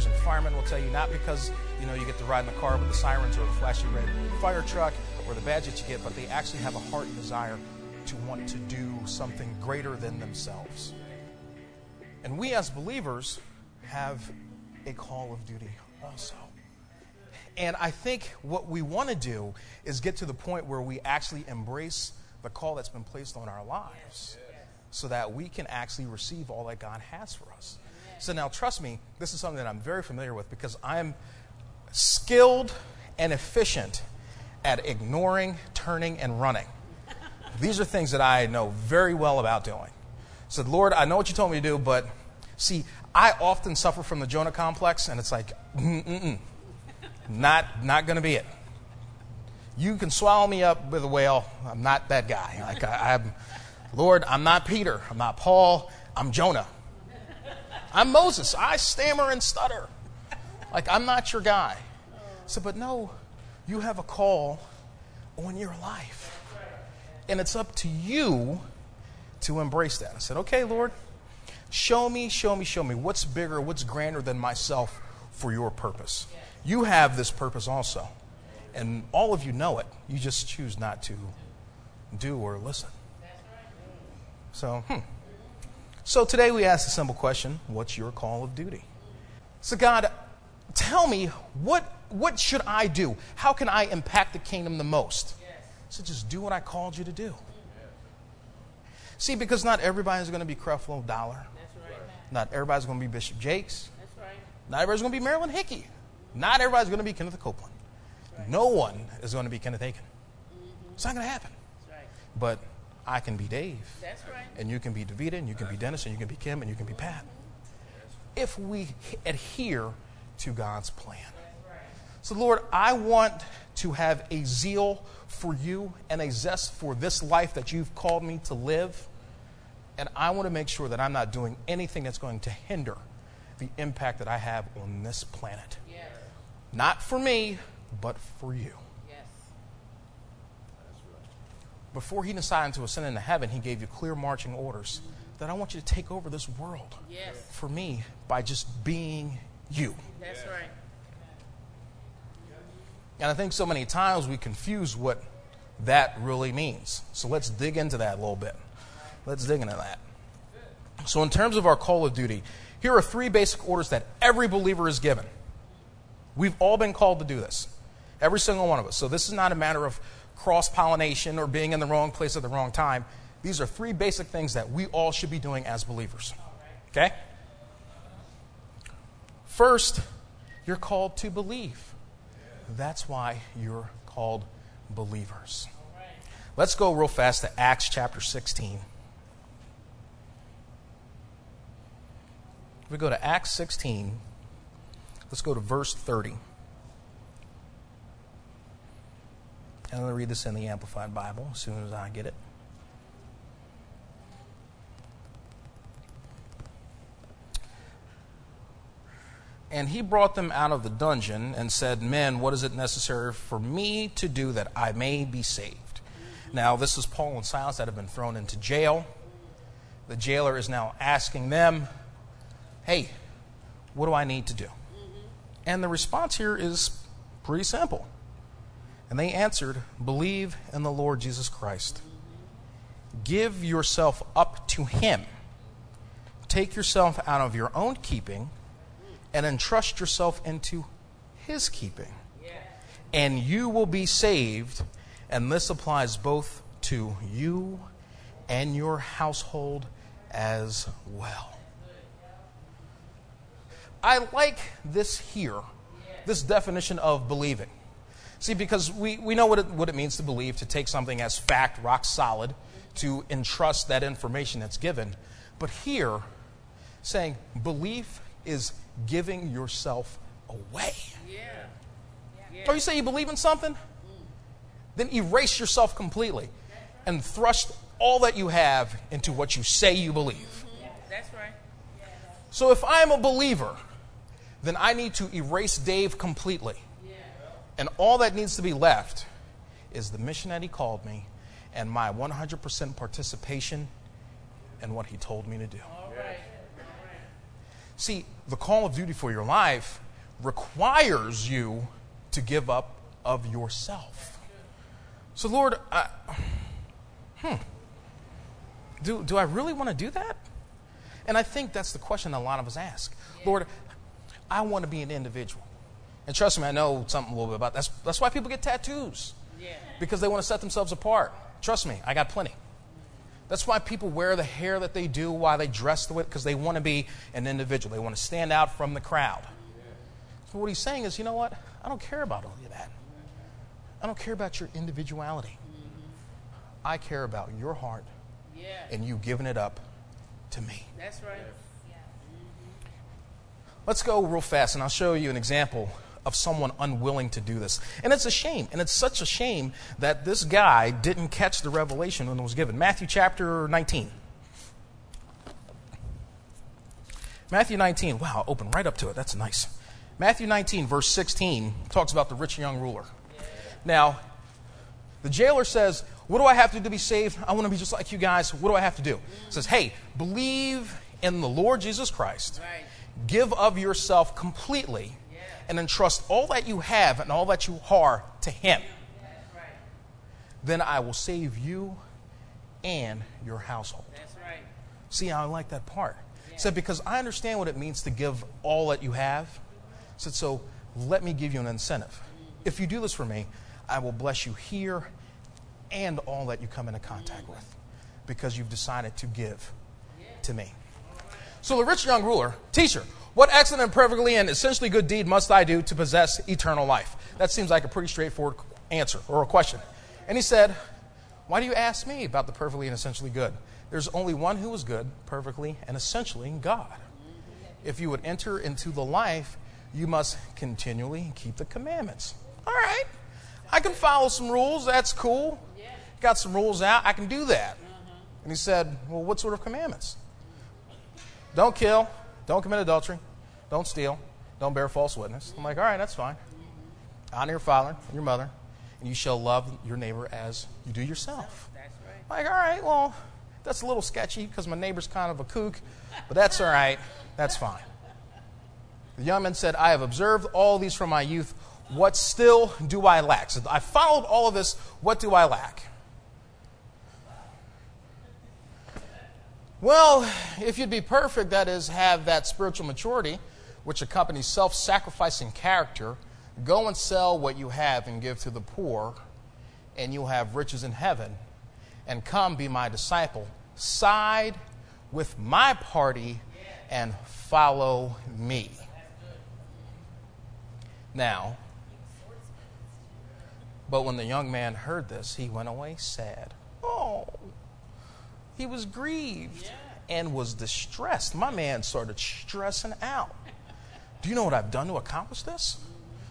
officers and firemen will tell you not because you know you get to ride in the car with the sirens or the flashy red fire truck or the badge that you get, but they actually have a heart and desire to want to do something greater than themselves. And we as believers have a call of duty also. And I think what we want to do is get to the point where we actually embrace the call that's been placed on our lives so that we can actually receive all that God has for us. So now, trust me, this is something that I'm very familiar with because I'm skilled and efficient at ignoring, turning, and running. These are things that I know very well about doing. said, Lord, I know what you told me to do, but see, I often suffer from the Jonah complex, and it's like, mm-mm, not, not going to be it. You can swallow me up with a whale. I'm not that guy. Like I, I'm, Lord, I'm not Peter. I'm not Paul. I'm Jonah. I'm Moses. I stammer and stutter. Like I'm not your guy. So, but no, you have a call on your life. And it's up to you to embrace that. I said, okay, Lord, show me, show me, show me what's bigger, what's grander than myself for your purpose. You have this purpose also. And all of you know it. You just choose not to do or listen. So, hmm. So today we ask a simple question What's your call of duty? So, God, tell me what, what should I do? How can I impact the kingdom the most? So just do what I called you to do. See, because not everybody's going to be Creflo Dollar. Right. Not everybody's going to be Bishop Jakes. Right. Not everybody's going to be Marilyn Hickey. Not everybody's going to be Kenneth Copeland. Right. No one is going to be Kenneth Hagin. Mm-hmm. It's not going to happen. But I can be Dave. That's right. And you can be Davita, and you can be Dennis, and you can be Kim, and you can be Pat. If we adhere to God's plan. So, Lord, I want to have a zeal for you and a zest for this life that you've called me to live. And I want to make sure that I'm not doing anything that's going to hinder the impact that I have on this planet. Yes. Not for me, but for you. Before he decided to ascend into heaven, he gave you clear marching orders that I want you to take over this world yes. for me by just being you. That's right. And I think so many times we confuse what that really means. So let's dig into that a little bit. Let's dig into that. So, in terms of our call of duty, here are three basic orders that every believer is given. We've all been called to do this, every single one of us. So, this is not a matter of cross pollination or being in the wrong place at the wrong time. These are three basic things that we all should be doing as believers. Okay? First, you're called to believe. That's why you're called believers. Let's go real fast to Acts chapter 16. we go to Acts 16, let's go to verse 30. I'm going to read this in the Amplified Bible as soon as I get it. And he brought them out of the dungeon and said, Men, what is it necessary for me to do that I may be saved? Now, this is Paul and Silas that have been thrown into jail. The jailer is now asking them, Hey, what do I need to do? And the response here is pretty simple and they answered, Believe in the Lord Jesus Christ. Give yourself up to Him. Take yourself out of your own keeping and entrust yourself into His keeping. And you will be saved. And this applies both to you and your household as well. I like this here, this definition of believing. See, because we, we know what it, what it means to believe, to take something as fact, rock solid, to entrust that information that's given. But here, saying belief is giving yourself away. Yeah. yeah. Or you say you believe in something, mm. then erase yourself completely and thrust all that you have into what you say you believe. Mm-hmm. That's right. So if I'm a believer, then I need to erase Dave completely. And all that needs to be left is the mission that He called me and my 100% participation in what He told me to do. See, the call of duty for your life requires you to give up of yourself. So, Lord, I, hmm, do, do I really want to do that? And I think that's the question a lot of us ask. Lord, I want to be an individual. And trust me, I know something a little bit about that. That's, that's why people get tattoos. Because they want to set themselves apart. Trust me, I got plenty. That's why people wear the hair that they do, why they dress the way, because they want to be an individual. They want to stand out from the crowd. So what he's saying is, you know what? I don't care about all of that. I don't care about your individuality. I care about your heart and you giving it up to me. That's right. Let's go real fast and I'll show you an example of someone unwilling to do this. And it's a shame. And it's such a shame that this guy didn't catch the revelation when it was given. Matthew chapter 19. Matthew 19. Wow, open right up to it. That's nice. Matthew 19, verse 16, talks about the rich young ruler. Now, the jailer says, What do I have to do to be saved? I want to be just like you guys. What do I have to do? He says, Hey, believe in the Lord Jesus Christ. Right. Give of yourself completely and entrust all that you have and all that you are to Him. That's right. Then I will save you and your household. That's right. See I like that part? He said, Because I understand what it means to give all that you have. Said, So let me give you an incentive. If you do this for me, I will bless you here and all that you come into contact with because you've decided to give to me. So the rich young ruler, teacher, what excellent and perfectly and essentially good deed must I do to possess eternal life? That seems like a pretty straightforward answer or a question. And he said, Why do you ask me about the perfectly and essentially good? There's only one who is good, perfectly, and essentially God. If you would enter into the life, you must continually keep the commandments. All right. I can follow some rules. That's cool. Got some rules out. I can do that. And he said, Well, what sort of commandments? Don't kill. Don't commit adultery. Don't steal. Don't bear false witness. I'm like, All right, that's fine. Honor your father and your mother. And you shall love your neighbor as you do yourself. That's right. I'm like, All right, well, that's a little sketchy because my neighbor's kind of a kook, but that's all right. That's fine. The young man said, I have observed all these from my youth. What still do I lack? So I followed all of this. What do I lack? Well, if you'd be perfect, that is, have that spiritual maturity, which accompanies self sacrificing character, go and sell what you have and give to the poor, and you'll have riches in heaven. And come be my disciple. Side with my party and follow me. Now, but when the young man heard this, he went away sad. Oh, he was grieved and was distressed. My man started stressing out. Do you know what I've done to accomplish this?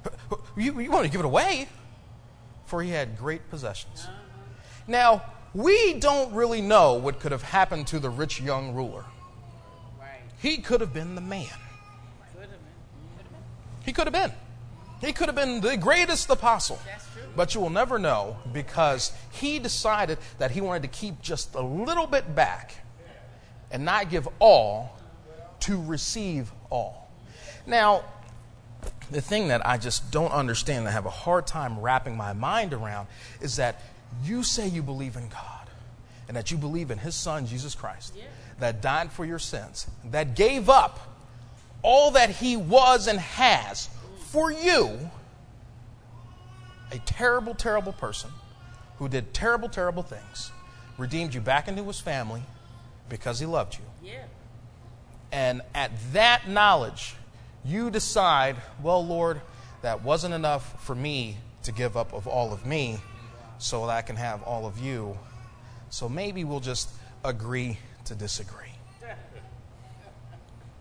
You, you want to give it away? For he had great possessions. Now, we don't really know what could have happened to the rich young ruler. He could have been the man. He could have been. He could have been the greatest apostle. But you will never know because he decided that he wanted to keep just a little bit back and not give all to receive all. Now, the thing that I just don't understand, I have a hard time wrapping my mind around, is that you say you believe in God and that you believe in His Son, Jesus Christ, that died for your sins, that gave up all that He was and has for you, a terrible, terrible person who did terrible, terrible things, redeemed you back into His family because He loved you. Yeah. And at that knowledge, you decide, well, Lord, that wasn't enough for me to give up of all of me so that I can have all of you. So maybe we'll just agree to disagree.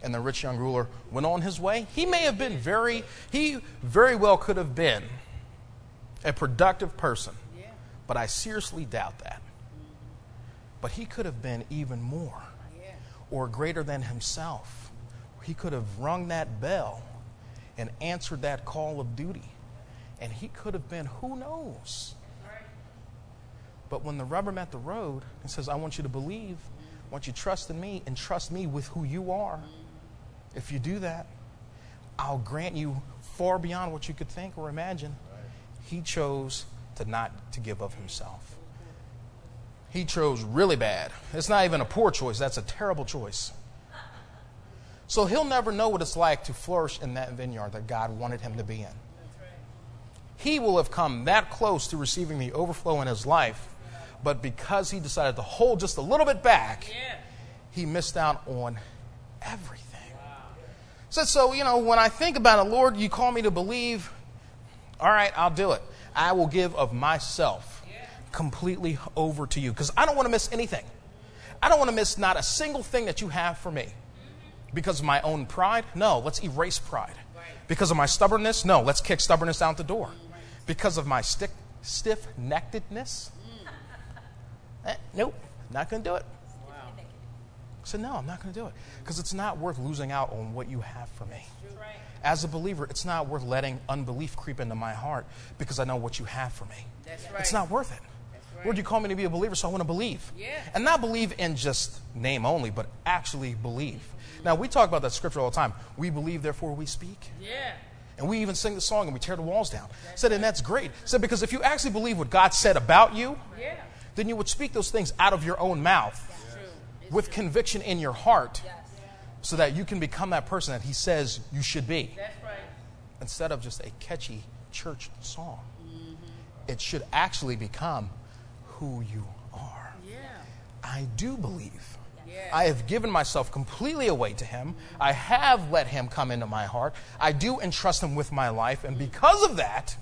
And the rich young ruler went on his way. He may have been very, he very well could have been a productive person, but I seriously doubt that. But he could have been even more or greater than himself. He could have rung that bell and answered that call of duty. And he could have been, who knows? But when the rubber met the road, it says, I want you to believe, I want you to trust in me, and trust me with who you are. if you do that, I'll grant you far beyond what you could think or imagine. He chose to not to give of himself. He chose really bad. It's not even a poor choice, that's a terrible choice. So he'll never know what it's like to flourish in that vineyard that God wanted him to be in. He will have come that close to receiving the overflow in his life, but because he decided to hold just a little bit back, he missed out on everything. So, so, you know, when I think about it, Lord, you call me to believe, all right, I'll do it. I will give of myself completely over to you because I don't want to miss anything. I don't want to miss not a single thing that you have for me. Because of my own pride? No, let's erase pride. Because of my stubbornness? No, let's kick stubbornness out the door. Because of my stick, stiff neckedness? Eh, nope, not going to do it. Wow. I said, no, I'm not going to do it. Because it's not worth losing out on what you have for me. As a believer, it's not worth letting unbelief creep into my heart because I know what you have for me. Right. It's not worth it. right. Lord, you call me to be a believer, so I want to believe. Yeah. And not believe in just name only, but actually believe. Now, we talk about that scripture all the time. We believe, therefore we speak. Yeah. And we even sing the song and we tear the walls down. Said, and that's great. Said, because if you actually believe what God said about you, Yeah. then you would speak those things out of your own mouth with conviction in your heart so that you can become that person that He says you should be That's right. instead of just a catchy church song. It should actually become who you are. Yeah. I do believe. I have given myself completely away to Him. I have let Him come into my heart. I do entrust Him with my life. And because of that,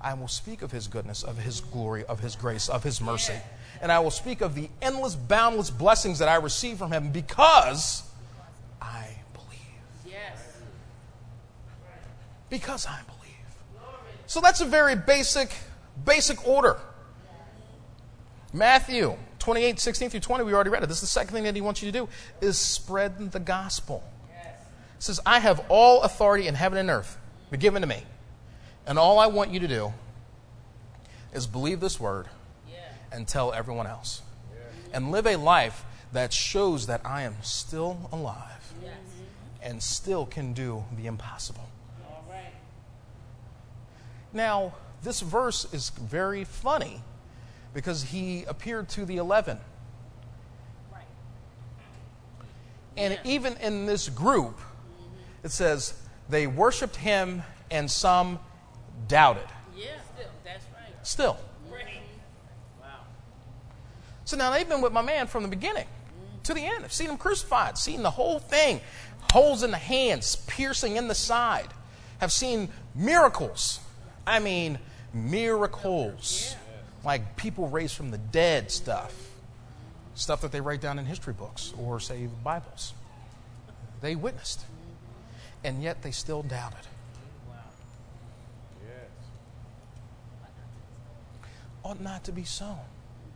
I will speak of His goodness, of His glory, of His grace, of His mercy. And I will speak of the endless, boundless blessings that I receive from Him because I believe. Yes. Because I believe. So that's a very basic, basic order. Matthew 28, 16 through 20, we already read it. This is the second thing that he wants you to do, is spread the gospel. Says, I have all authority in heaven and earth been given to me. And all I want you to do is believe this word and tell everyone else. And live a life that shows that I am still alive and still can do the impossible. Now, this verse is very funny because he appeared to the 11. Right. And even in this group, it says they worshiped him and some doubted. Yeah. Still. That's right. Still. Right. Wow. So now they've been with my man from the beginning to the end. I've seen him crucified, seen the whole thing, holes in the hands, piercing in the side. Have seen miracles. I mean, miracles. Like people raised from the dead stuff. Stuff that they write down in history books or, say, the Bibles. They witnessed. And yet they still doubted. Ought not to be so.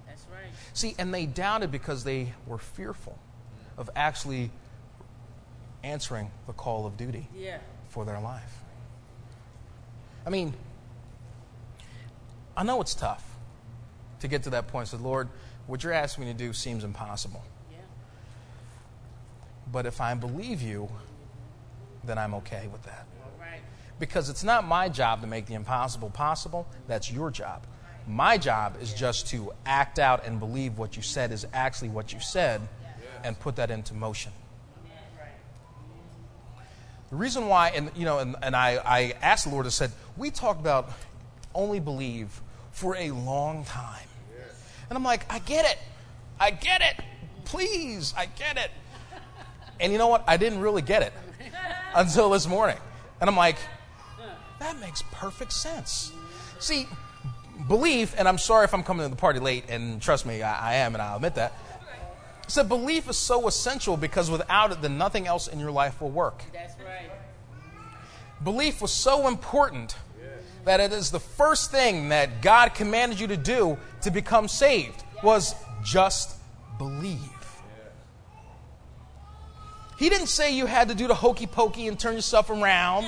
That's right. See, and they doubted because they were fearful of actually answering the call of duty Yeah. for their life. I mean, I know it's tough to get to that point. Said, Lord, what you're asking me to do seems impossible. Yeah. But if I believe you, then I'm okay with that. Right. Because it's not my job to make the impossible possible, that's your job. My job is just to act out and believe what you said is actually what you said and put that into motion. The reason why, and you know, and, and I, I asked the Lord, I said, we talked about only believe for a long time. And I'm like, I get it. I get it. Please, I get it. And you know what? I didn't really get it until this morning. And I'm like, that makes perfect sense. See, belief, and I'm sorry if I'm coming to the party late, and trust me, I, I am, and I'll admit that. Said belief is so essential because without it, then nothing else in your life will work. That's right. Belief was so important that it is the first thing that God commanded you to do to become saved was just believe. He didn't say you had to do the hokey pokey and turn yourself around.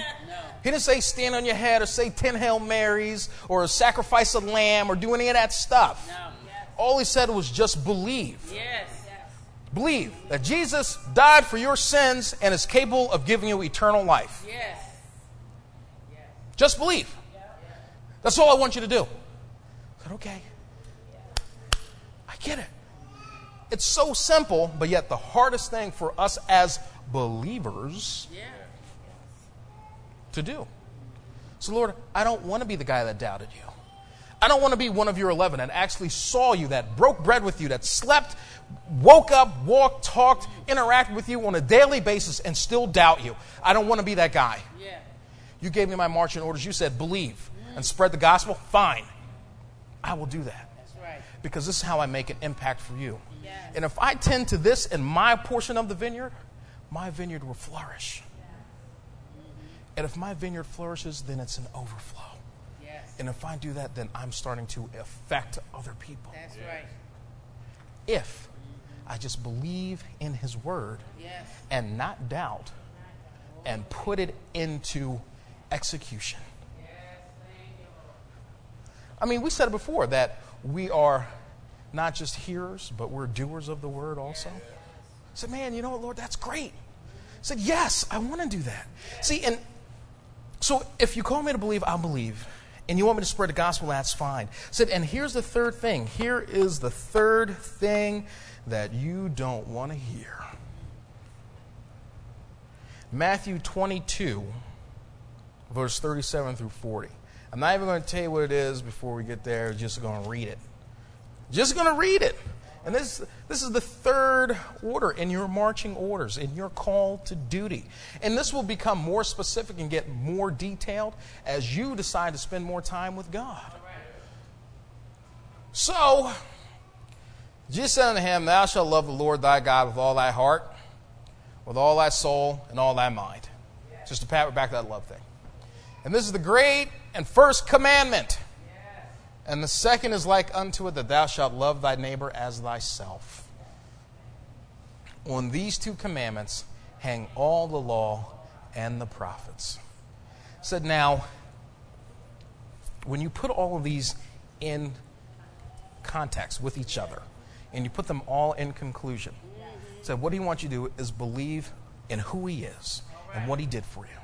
He didn't say stand on your head or say 10 Hail Marys or sacrifice a lamb or do any of that stuff. All he said was just believe. Yes. Believe that Jesus died for your sins and is capable of giving you eternal life. Yes. Just believe. That's all I want you to do. I said, okay. I get it. It's so simple, but yet the hardest thing for us as believers Yeah. to do. So, Lord, I don't want to be the guy that doubted you. I don't want to be one of your 11 that actually saw you, that broke bread with you, that slept, woke up, walked, talked, interacted with you on a daily basis and still doubt you. I don't want to be that guy. Yeah. You gave me my marching orders. You said believe and spread the gospel. Fine. I will do that right. because this is how I make an impact for you. Yes. And if I tend to this in my portion of the vineyard, my vineyard will flourish. And if my vineyard flourishes, then it's an overflow. Yes. And if I do that, then I'm starting to affect other people. That's right. If I just believe in His Word Yes. and not doubt and put it into execution. I mean, we said it before that we are not just hearers, but we're doers of the Word also. I said, man, you know what, Lord, that's great. I said, yes, I want to do that. See, and so if you call me to believe, I'll believe. And you want me to spread the gospel, that's fine. I said, and here's the third thing. Here is the third thing that you don't want to hear. Matthew 22, verse 37 through 40. I'm not even going to tell you what it is before we get there, just going to read it. Just going to read it. And this, this is the third order in your marching orders, in your call to duty. And this will become more specific and get more detailed as you decide to spend more time with God. So, Jesus said unto him, Thou shalt love the Lord thy God with all thy heart, with all thy soul, and all thy mind. Just to pat back that love thing. And this is the great and first commandment. And the second is like unto it that thou shalt love thy neighbor as thyself. On these two commandments hang all the law and the prophets. Said now, when you put all of these in context with each other, and you put them all in conclusion, said what he wants you to do is believe in who he is and what he did for you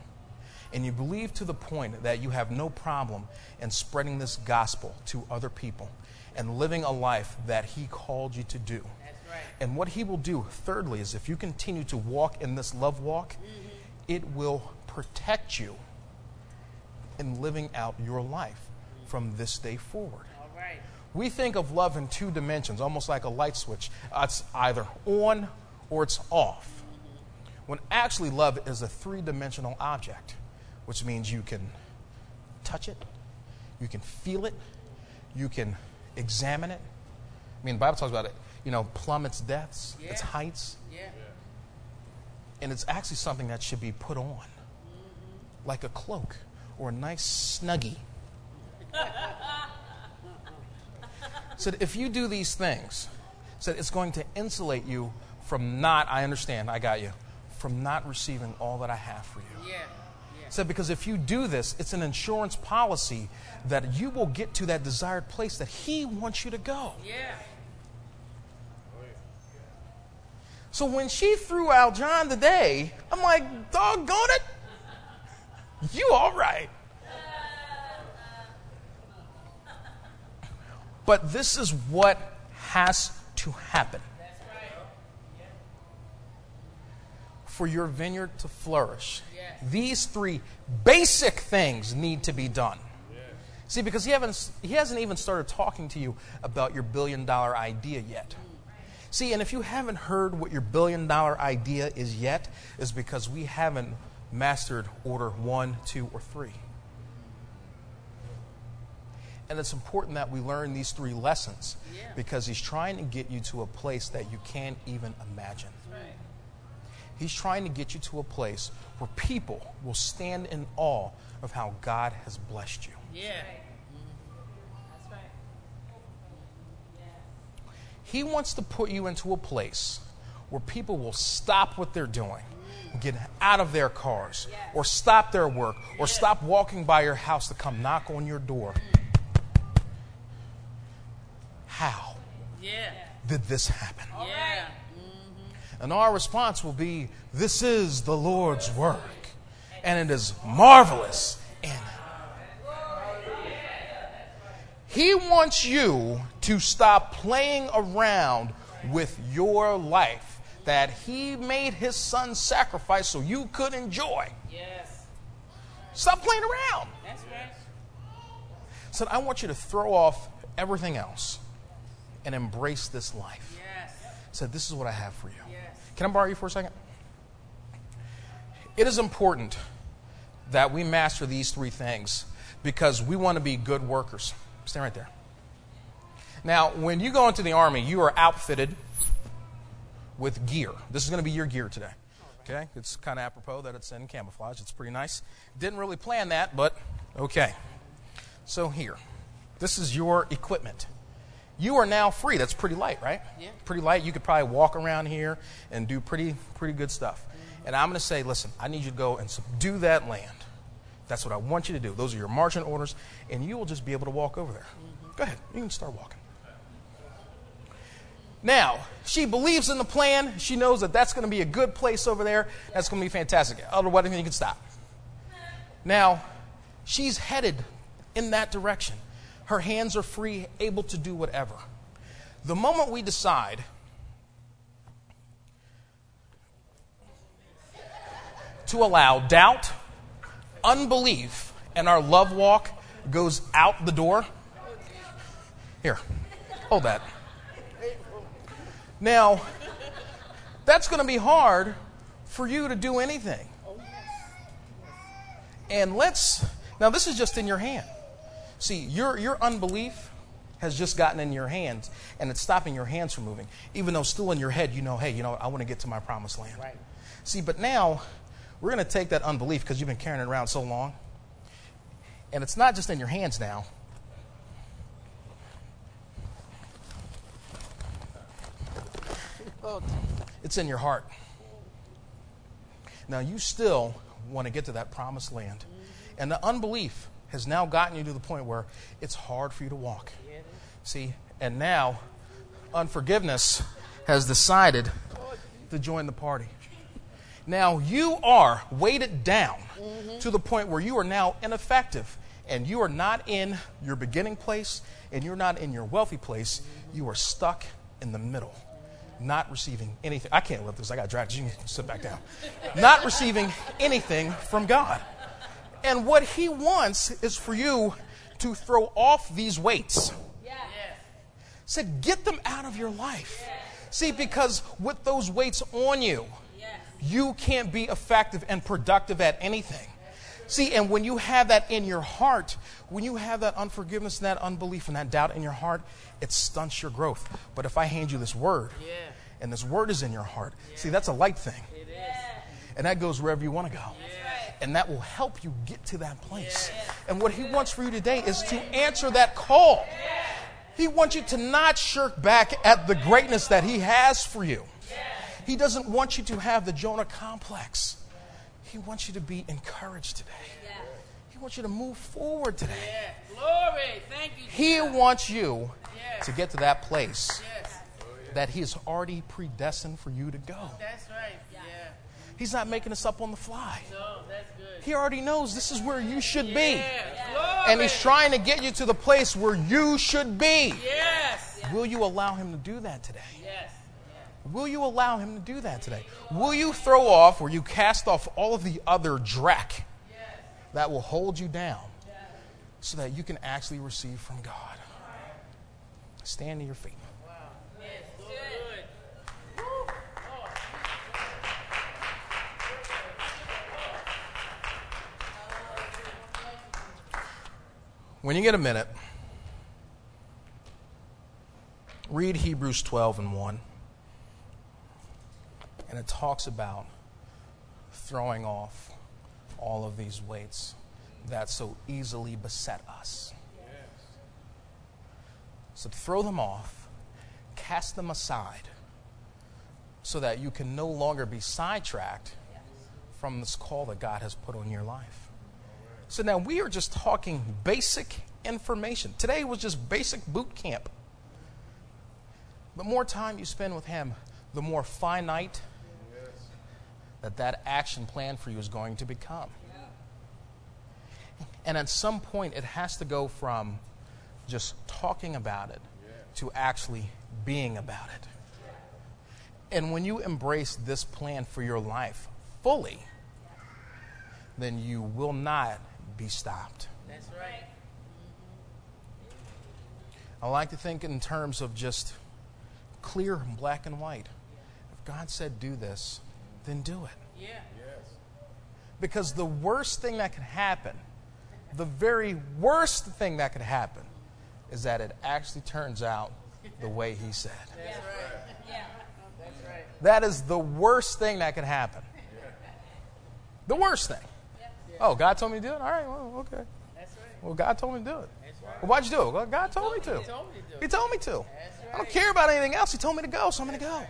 and you believe to the point that you have no problem in spreading this gospel to other people and living a life that he called you to do. That's right. And what he will do, thirdly, is if you continue to walk in this love walk, it will protect you in living out your life from this day forward. All right. We think of love in two dimensions, almost like a light switch. Uh, it's either on or it's off. When actually, love is a three dimensional object, which means you can touch it, you can feel it, you can examine it. I mean, the Bible talks about it, you know, plumb its depths, its heights, Yeah. and it's actually something that should be put on, like a cloak or a nice snuggie. said if you do these things, said it's going to insulate you from not, I understand, I got you, from not receiving all that I have for you. Yeah. Said because if you do this, it's an insurance policy that you will get to that desired place that He wants you to go. Yeah. So when she threw out John today, I'm like, doggone it, you all right. But this is what has to happen for your vineyard to flourish. Yes. These three basic things need to be done. See, because he, haven't, he hasn't even started talking to you about your billion dollar idea yet. See, and if you haven't heard what your billion dollar idea is yet, is because we haven't mastered order one, two, or three. And it's important that we learn these three lessons Yeah. because he's trying to get you to a place that you can't even imagine. Right. He's trying to get you to a place where people will stand in awe of how God has blessed you. Yeah. That's right. Mm-hmm. He wants to put you into a place where people will stop what they're doing, mm. get out of their cars, or stop their work, or stop walking by your house to come knock on your door. Mm. How Yeah. did this happen? Yeah. And our response will be, This is the Lord's work, and it is marvelous in Him. He wants you to stop playing around with your life that He made His Son sacrifice so you could enjoy. Yes. Stop playing around. That's right. Said, I want you to throw off everything else and embrace this life. Yes. Said, This is what I have for you. Can I borrow you for a second? It is important that we master these three things because we want to be good workers. Stand right there. Now, when you go into the army, you are outfitted with gear. This is going to be your gear today. Okay? It's kind of apropos that it's in camouflage. It's pretty nice. Didn't really plan that, but okay. So, here. This is your equipment. You are now free. That's pretty light, right? Yeah. Pretty light. You could probably walk around here and do pretty, pretty good stuff. Mm-hmm. And I'm going to say, listen, I need you to go and subdue that land. That's what I want you to do. Those are your marching orders, and you will just be able to walk over there. Mm-hmm. Go ahead. You can start walking. Now, she believes in the plan. She knows that that's going to be a good place over there. That's going to be fantastic. Otherwise, you can stop. Now, she's headed in that direction. Her hands are free, able to do whatever. The moment we decide to allow doubt, unbelief, and our love walk goes out the door. Here, hold that. Now, that's going to be hard for you to do anything. And let's, now this is just in your hand. See, your, your unbelief has just gotten in your hands and it's stopping your hands from moving. Even though still in your head, you know, hey, you know, I want to get to my promised land. Right. See, but now we're going to take that unbelief because you've been carrying it around so long. And it's not just in your hands now. It's in your heart. Now, you still want to get to that promised land. And the unbelief has now gotten you to the point where it's hard for you to walk. See, and now unforgiveness has decided to join the party. Now you are weighted down to the point where you are now ineffective and you are not in your beginning place and you're not in your wealthy place. You are stuck in the middle, not receiving anything. I can't lift this, I got dragged. You can sit back down. not receiving anything from God. And what He wants is for you to throw off these weights. Said, get them out of your life. See, because with those weights on you, you can't be effective and productive at anything. See, and when you have that in your heart, when you have that unforgiveness and that unbelief and that doubt in your heart, it stunts your growth. But if I hand you this word, Yeah. and this word is in your heart, see, that's a light thing. It is. And that goes wherever you want to go. And that will help you get to that place. And what he wants for you today is to answer that call. He wants you to not shirk back at the greatness that he has for you. He doesn't want you to have the Jonah complex. He wants you to be encouraged today. He wants you to move forward today. Glory. Thank you. He wants you to get to that place that he has already predestined for you to go. That's right. He's not making us up on the fly. No, that's good. He already knows this is where you should be. And he's trying to get you to the place where you should be. Yes. Will you allow him to do that today? Yes. Will you allow him to do that today? Will you throw off or you cast off all of the other dreck that will hold you down so that you can actually receive from God? Stand to your feet. When you get a minute, read Hebrews 12 and 1. And it talks about throwing off all of these weights that so easily beset us. So throw them off, cast them aside, so that you can no longer be sidetracked from this call that God has put on your life. So now we are just talking basic information. Today was just basic boot camp. The more time you spend with Him, the more finite that that action plan for you is going to become. And at some point, it has to go from just talking about it to actually being about it. And when you embrace this plan for your life fully, then you will not be stopped. That's right. Mm-hmm. I like to think in terms of just clear black and white. If God said do this, then do it. Yeah. Yes. Because the worst thing that could happen, the very worst thing that could happen, is that it actually turns out the way He said. That's right. Yeah. That's right. That is the worst thing that could happen. The worst thing. Oh, God told me to do it? All right, well, okay. That's right. Well, God told me to do it. That's right. Why'd you do it? Well, God told me to. He told me to. That's I don't care about anything else. He told me to go, so I'm going to go.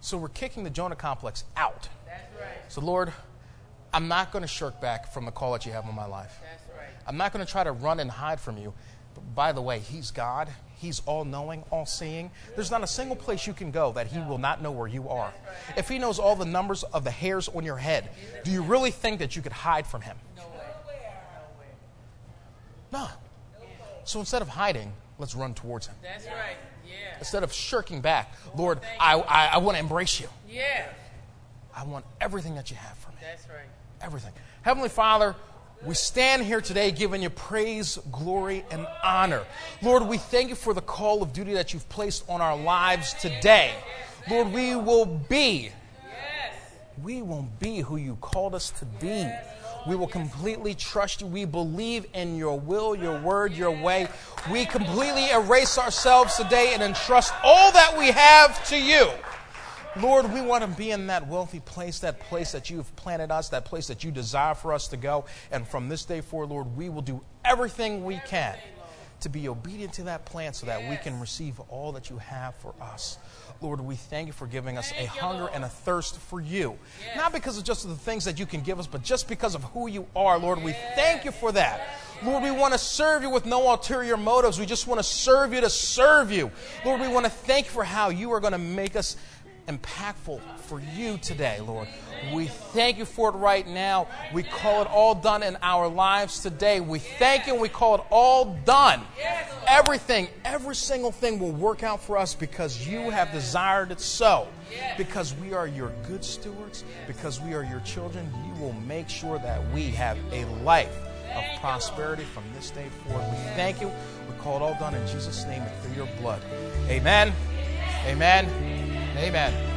So we're kicking the Jonah complex out. That's right. So, Lord, I'm not going to shirk back from the call that you have on my life. That's right. I'm not going to try to run and hide from you. By the way, He's God. He's all knowing, all seeing. There's not a single place you can go that He will not know where you are. If He knows all the numbers of the hairs on your head, do you really think that you could hide from Him? No. No. So instead of hiding, let's run towards Him. That's right. Yeah. Instead of shirking back, Lord, I, I, I want to embrace you. Yeah. I want everything that you have for me. That's right. everything. Heavenly Father, we stand here today giving you praise, glory, and honor. Lord, we thank you for the call of duty that you've placed on our lives today. Lord, we will be, we will be who you called us to be. We will completely trust you. We believe in your will, your word, your way. We completely erase ourselves today and entrust all that we have to you. Lord, we want to be in that wealthy place, that place that you've planted us, that place that you desire for us to go. And from this day forward, Lord, we will do everything we can to be obedient to that plan so that we can receive all that you have for us. Lord, we thank you for giving us a Thank hunger Lord. and a thirst for you. Yes. Not because of just the things that you can give us, but just because of who you are, Lord. We thank you for that. Lord, we want to serve you with no ulterior motives. We just want to serve you to serve you. Lord, we want to thank you for how you are going to make us impactful for you today, Lord. We thank you for it right now. We call it all done in our lives today. We thank you and we call it all done. Everything, every single thing will work out for us because you have desired it so. Because we are your good stewards, because we are your children, you will make sure that we have a life of prosperity from this day forward. We thank you. We call it all done in Jesus' name and through your blood. Amen. Amen. Amen.